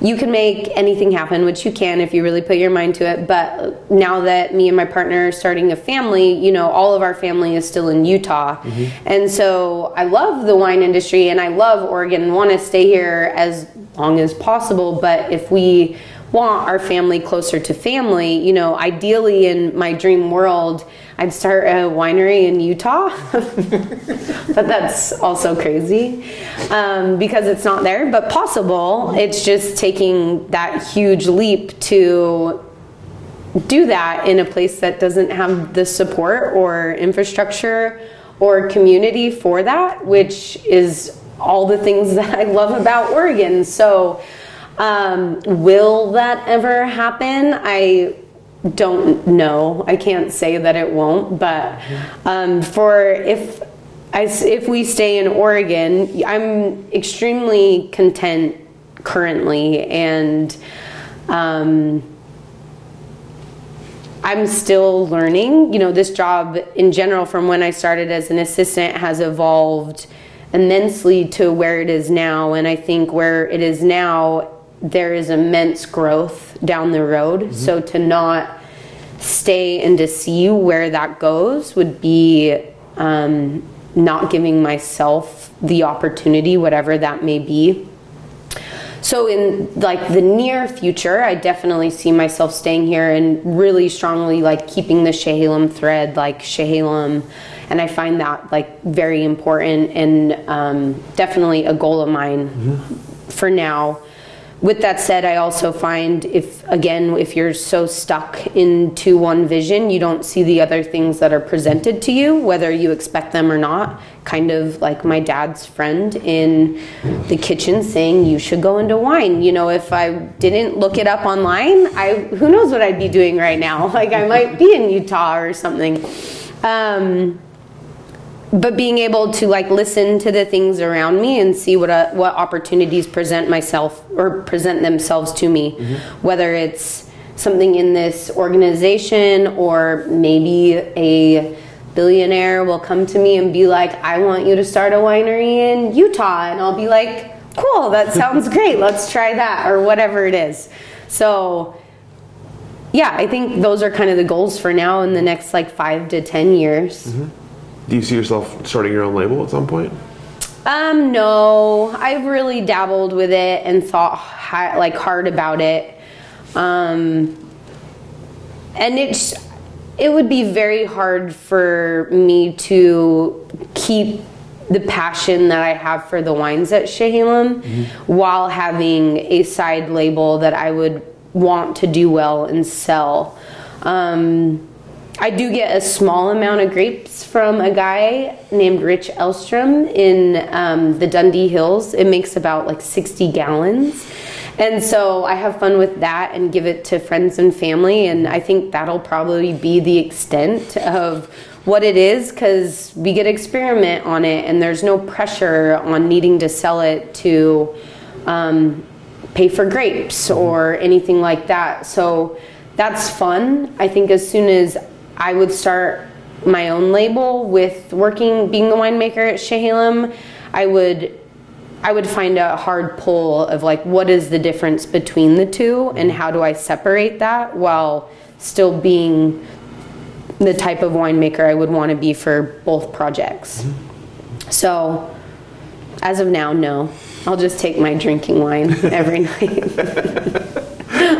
you can make anything happen, which you can if you really put your mind to it. But now that me and my partner are starting a family, you know, all of our family is still in Utah. Mm-hmm. And so I love the wine industry and I love Oregon and want to stay here as long as possible. But if we want our family closer to family, you know, ideally in my dream world, I'd start a winery in Utah, but that's also crazy um, because it's not there, but possible. It's just taking that huge leap to do that in a place that doesn't have the support or infrastructure or community for that, which is all the things that I love about Oregon. So, um, will that ever happen? I don't know. I can't say that it won't, but um, for if if we stay in Oregon, I'm extremely content currently, and um, I'm still learning. You know, this job in general, from when I started as an assistant, has evolved immensely to where it is now. And I think where it is now, there is immense growth down the road. Mm-hmm. So to not stay and to see where that goes would be um, not giving myself the opportunity, whatever that may be. So in like the near future, I definitely see myself staying here and really strongly like keeping the Chehalem thread, like Chehalem, and I find that like very important and um, definitely a goal of mine mm-hmm. for now with that said, I also find if, again, if you're so stuck into one vision, you don't see the other things that are presented to you, whether you expect them or not. Kind of like my dad's friend in the kitchen saying, You should go into wine. You know, if I didn't look it up online, I who knows what I'd be doing right now? Like I might be in Utah or something. Um, but being able to like listen to the things around me and see what uh, what opportunities present myself or present themselves to me mm-hmm. whether it's something in this organization or maybe a billionaire will come to me and be like I want you to start a winery in Utah and I'll be like cool that sounds great let's try that or whatever it is so yeah I think those are kind of the goals for now in the next like 5 to 10 years mm-hmm. Do you see yourself starting your own label at some point? Um, no, I've really dabbled with it and thought hi- like hard about it. Um, and it's it would be very hard for me to keep the passion that I have for the wines at Chehalem mm-hmm. while having a side label that I would want to do well and sell. Um, I do get a small amount of grapes from a guy named Rich Elstrom in um, the Dundee Hills. It makes about like 60 gallons. And so I have fun with that and give it to friends and family. And I think that'll probably be the extent of what it is because we get experiment on it and there's no pressure on needing to sell it to um, pay for grapes or anything like that. So that's fun. I think as soon as I would start my own label with working being the winemaker at Chehalem. I would I would find a hard pull of like what is the difference between the two and how do I separate that while still being the type of winemaker I would want to be for both projects. So as of now, no. I'll just take my drinking wine every night.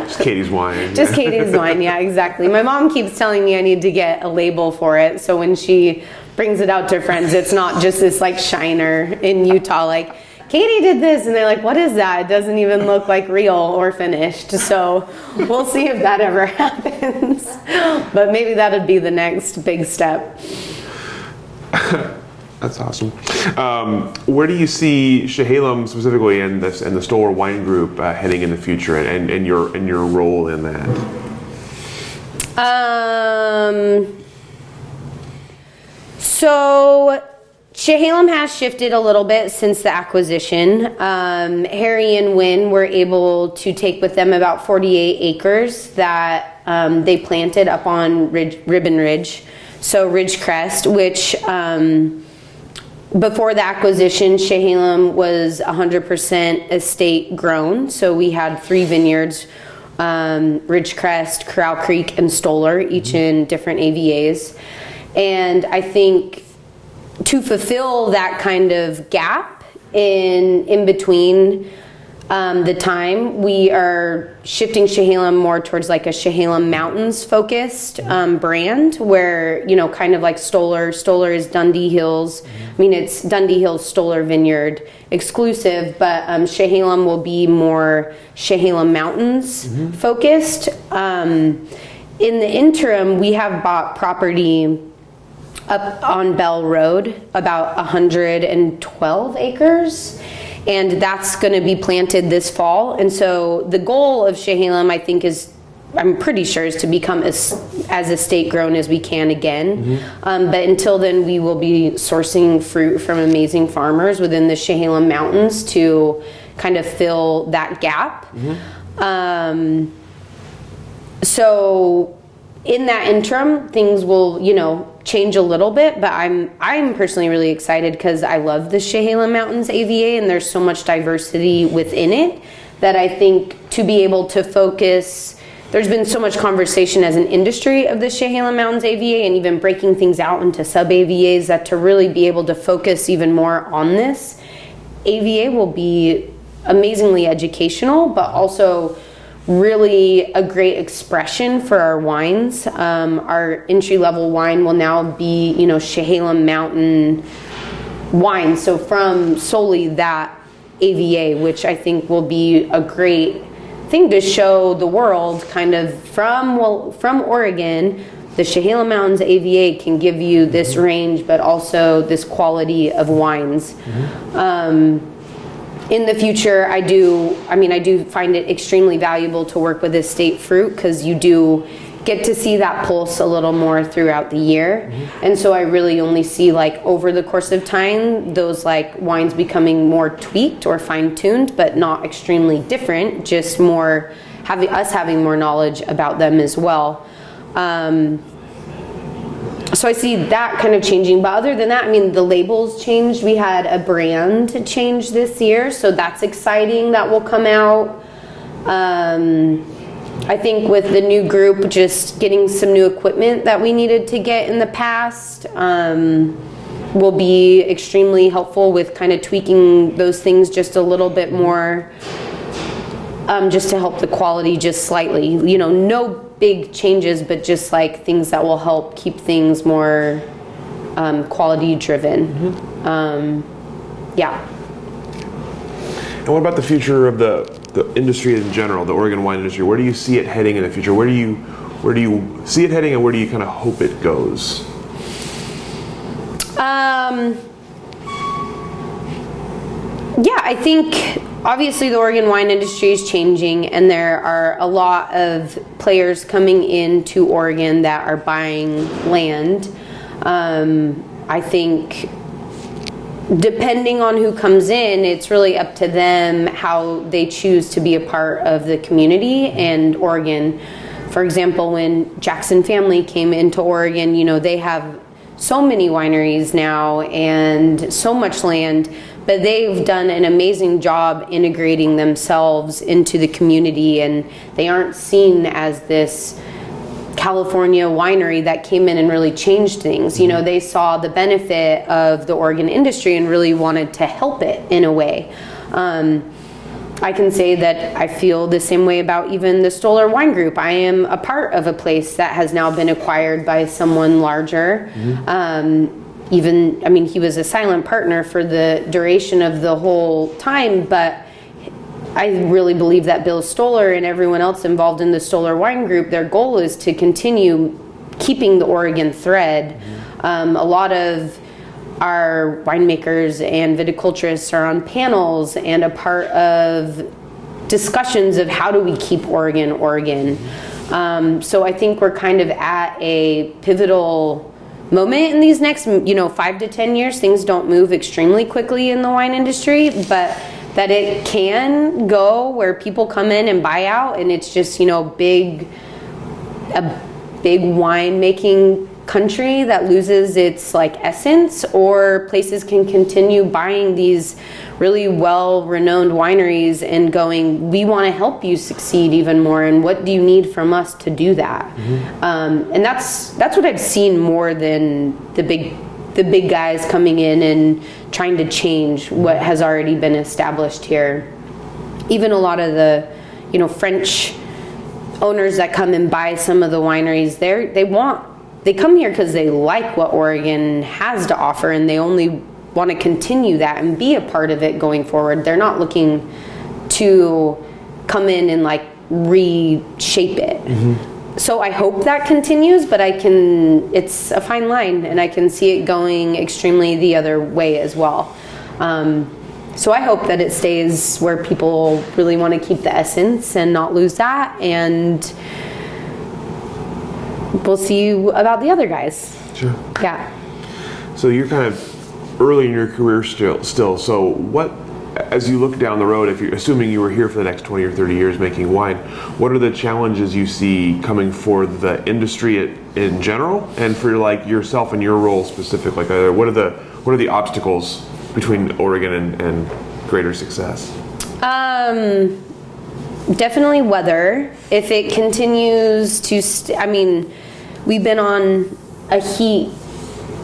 Just Katie's wine. Just Katie's wine, yeah, exactly. My mom keeps telling me I need to get a label for it, so when she brings it out to friends, it's not just this like shiner in Utah, like Katie did this, and they're like, "What is that? It doesn't even look like real or finished." So we'll see if that ever happens. but maybe that'd be the next big step. That's awesome. Um, where do you see Chehalem specifically and this and the Stoller Wine Group uh, heading in the future, and, and, and, your and your role in that? Um. So Chehalem has shifted a little bit since the acquisition. Um, Harry and Wynne were able to take with them about 48 acres that um, they planted up on Ridge, Ribbon Ridge, so Ridgecrest, which um, before the acquisition, Chehalem was 100% estate grown. So we had three vineyards um, Ridgecrest, Corral Creek, and Stoller, each in different AVAs. And I think to fulfill that kind of gap in, in between um, the time. We are shifting Chehalem more towards like a Chehalem Mountains focused um, brand where, you know, kind of like Stoller. Stoller is Dundee Hills. I mean, it's Dundee Hills Stoller Vineyard exclusive, but um, Chehalem will be more Chehalem Mountains mm-hmm. focused. Um, in the interim, we have bought property up on Bell Road, about 112 acres and that's going to be planted this fall. And so the goal of Chehalem, I think, is I'm pretty sure is to become as as estate grown as we can again. Mm-hmm. Um, but until then, we will be sourcing fruit from amazing farmers within the Chehalem Mountains to kind of fill that gap. Mm-hmm. Um, so in that interim, things will, you know, change a little bit, but I'm I'm personally really excited because I love the Chehalem Mountains AVA and there's so much diversity within it that I think to be able to focus there's been so much conversation as an industry of the Chehalem Mountains AVA and even breaking things out into sub AVAs that to really be able to focus even more on this. AVA will be amazingly educational, but also really a great expression for our wines. Um, our entry level wine will now be, you know, Chehalem Mountain wine. So from solely that AVA, which I think will be a great thing to show the world, kind of from well from Oregon. The Chehalem Mountains AVA can give you this range, but also this quality of wines. Mm-hmm. Um, in the future, I do, I mean, I do find it extremely valuable to work with estate fruit because you do get to see that pulse a little more throughout the year. Mm-hmm. And so I really only see like over the course of time those like wines becoming more tweaked or fine tuned, but not extremely different, just more having us having more knowledge about them as well. Um, so I see that kind of changing. But other than that, I mean, the labels changed. We had a brand change this year, so that's exciting. That will come out. Um, I think with the new group, just getting some new equipment that we needed to get in the past um, will be extremely helpful with kind of tweaking those things just a little bit more. Um, just to help the quality just slightly. You know, no big changes, but just like things that will help keep things more um, quality driven. Mm-hmm. Um, yeah. And what about the future of the, the industry in general, the Oregon wine industry? Where do you see it heading in the future? Where do you where do you see it heading, and where do you kind of hope it goes? Um, yeah, I think obviously the Oregon wine industry is changing, and there are a lot of players coming into Oregon that are buying land. Um, I think depending on who comes in, it's really up to them how they choose to be a part of the community and Oregon. For example, when Jackson family came into Oregon, you know, they have so many wineries now and so much land but they've done an amazing job integrating themselves into the community and they aren't seen as this California winery that came in and really changed things. You know, they saw the benefit of the Oregon industry and really wanted to help it in a way. Um, I can say that I feel the same way about even the Stoller Wine Group. I am a part of a place that has now been acquired by someone larger. Mm-hmm. Um, even i mean he was a silent partner for the duration of the whole time but i really believe that bill stoller and everyone else involved in the stoller wine group their goal is to continue keeping the oregon thread. Um, a lot of our winemakers and viticulturists are on panels and a part of discussions of how do we keep oregon oregon. Um, so i think we're kind of at a pivotal moment in these next you know five to ten years things don't move extremely quickly in the wine industry but that it can go where people come in and buy out and it's just you know big a big wine making country that loses its like essence or places can continue buying these really well renowned wineries and going we want to help you succeed even more and what do you need from us to do that mm-hmm. um, and that's that's what i've seen more than the big the big guys coming in and trying to change what has already been established here even a lot of the you know french owners that come and buy some of the wineries they they want they come here because they like what Oregon has to offer and they only want to continue that and be a part of it going forward. They're not looking to come in and like reshape it. Mm-hmm. So I hope that continues, but I can, it's a fine line and I can see it going extremely the other way as well. Um, so I hope that it stays where people really want to keep the essence and not lose that. And we'll see you about the other guys. Sure. Yeah. So you're kind of early in your career still. Still. So what? as you look down the road, if you're assuming you were here for the next 20 or 30 years making wine, what are the challenges you see coming for the industry in general, and for like yourself and your role specific? Like, uh, what are the what are the obstacles between Oregon and, and greater success? Um, definitely weather. If it continues to, st- I mean, we've been on a heat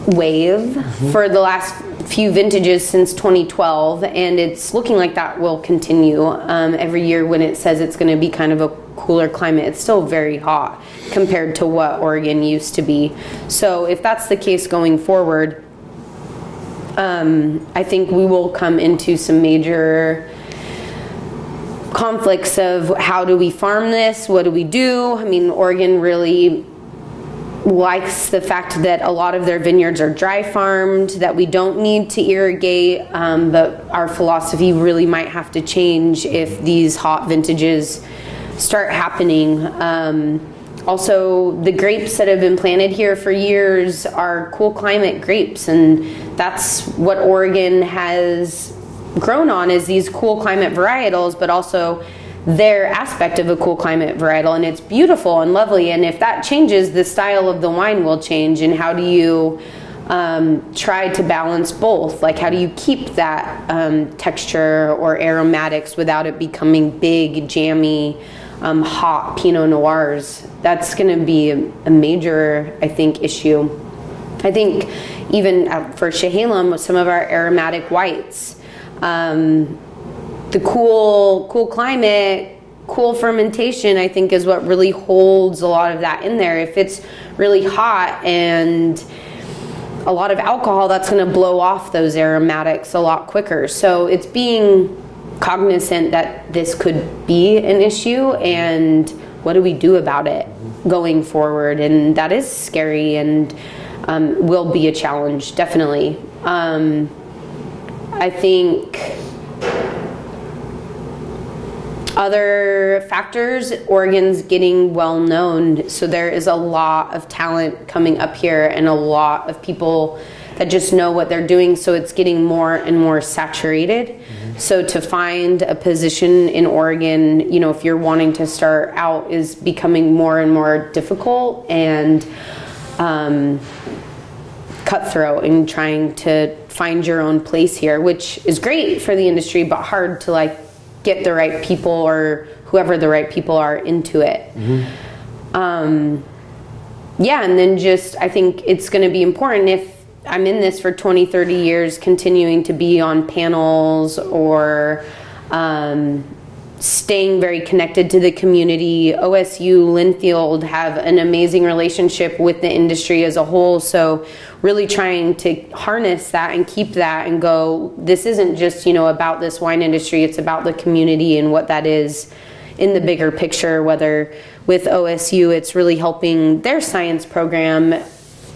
wave mm-hmm. for the last few vintages since 2012, and it's looking like that will continue um, every year when it says it's going to be kind of a cooler climate. It's still very hot compared to what Oregon used to be. So, if that's the case going forward, um, I think we will come into some major conflicts of how do we farm this? What do we do? I mean, Oregon really likes the fact that a lot of their vineyards are dry farmed, that we don't need to irrigate, um, but our philosophy really might have to change if these hot vintages start happening. Um, also, the grapes that have been planted here for years are cool climate grapes, and that's what Oregon has grown on is these cool climate varietals, but also their aspect of a cool climate varietal and it's beautiful and lovely and if that changes the style of the wine will change and how do you um, try to balance both? Like how do you keep that um, texture or aromatics without it becoming big jammy um, hot pinot noirs? That's going to be a, a, major i think issue. I think even for Chehalem with some of our aromatic whites um, the cool cool climate cool fermentation i think is what really holds a lot of that in there. If it's really hot and a lot of alcohol that's going to blow off those aromatics a lot quicker. So it's being cognizant that this could be an issue and what do we do about it going forward? And that is scary and um, will be a challenge definitely. Um, i think other factors, Oregon's getting well known. So there is a lot of talent coming up here and a lot of people that just know what they're doing. So it's getting more and more saturated. Mm-hmm. So to find a position in Oregon, you know, if you're wanting to start out, is becoming more and more difficult and um, cutthroat in trying to find your own place here, which is great for the industry, but hard to like get the right people or whoever the right people are into it. Mm-hmm. Um, yeah, and then just I think it's going to be important if I'm in this for 20, 30 years, continuing to be on panels or um, staying very connected to the community. OSU, Linfield have an amazing relationship with the industry as a whole. So, really trying to harness that and keep that and go, this isn't just, you know, about this wine industry, it's about the community and what that is in the bigger picture. Whether with OSU, it's really helping their science program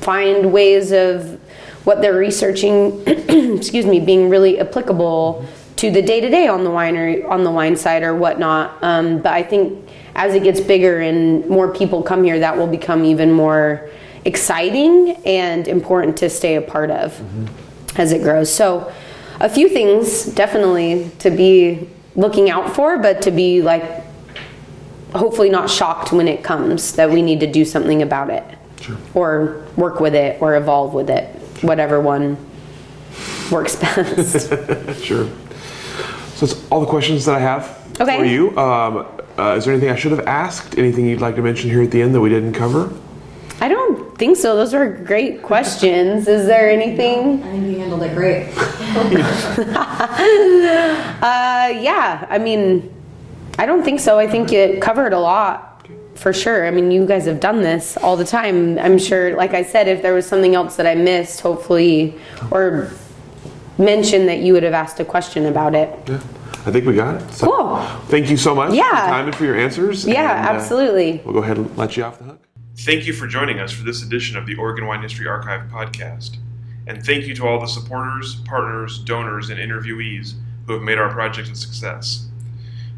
find ways of what they're researching, excuse me, being really applicable to the day to day on the winery on the wine side or whatnot. Um, but I think as it gets bigger and more people come here, that will become even more exciting and important to stay a part of mm-hmm. as it grows. So, a few things definitely to be looking out for, but to be like hopefully not shocked when it comes that we need to do something about it sure. or work with it or evolve with it, whatever one works best. sure. So that's all the questions that I have okay. for you. Um, uh, is there anything I should have asked? Anything you'd like to mention here at the end that we didn't cover? I don't think so. Those are great questions. Is there anything? I think you handled it great. uh, yeah, I mean, I don't think so. I think it covered a lot for sure. I mean, you guys have done this all the time. I'm sure, like I said, if there was something else that I missed, hopefully, or mentioned that you would have asked a question about it. Yeah. I think we got it. So cool. Thank you so much yeah. for your time and for your answers. Yeah, and, uh, absolutely. we'll go ahead and let you off the hook. Thank you for joining us for this edition of the Oregon Wine History Archive podcast. And thank you to all the supporters, partners, donors, and interviewees who have made our project a success.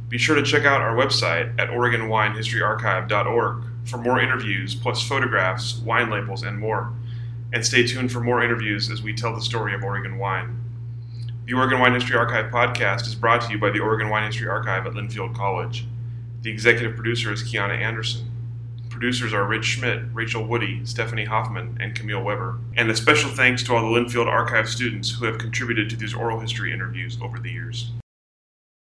Be sure to check out our website at OregonWineHistoryArchive.org for more interviews, plus photographs, wine labels, and more. And stay tuned for more interviews as we tell the story of Oregon wine. The Oregon Wine History Archive podcast is brought to you by the Oregon Wine History Archive at Linfield College. The executive producer is Kiana Anderson. Producers are Rich Schmidt, Rachel Woody, Stephanie Hoffman, and Camille Weber. And a special thanks to all the Linfield Archive students who have contributed to these oral history interviews over the years.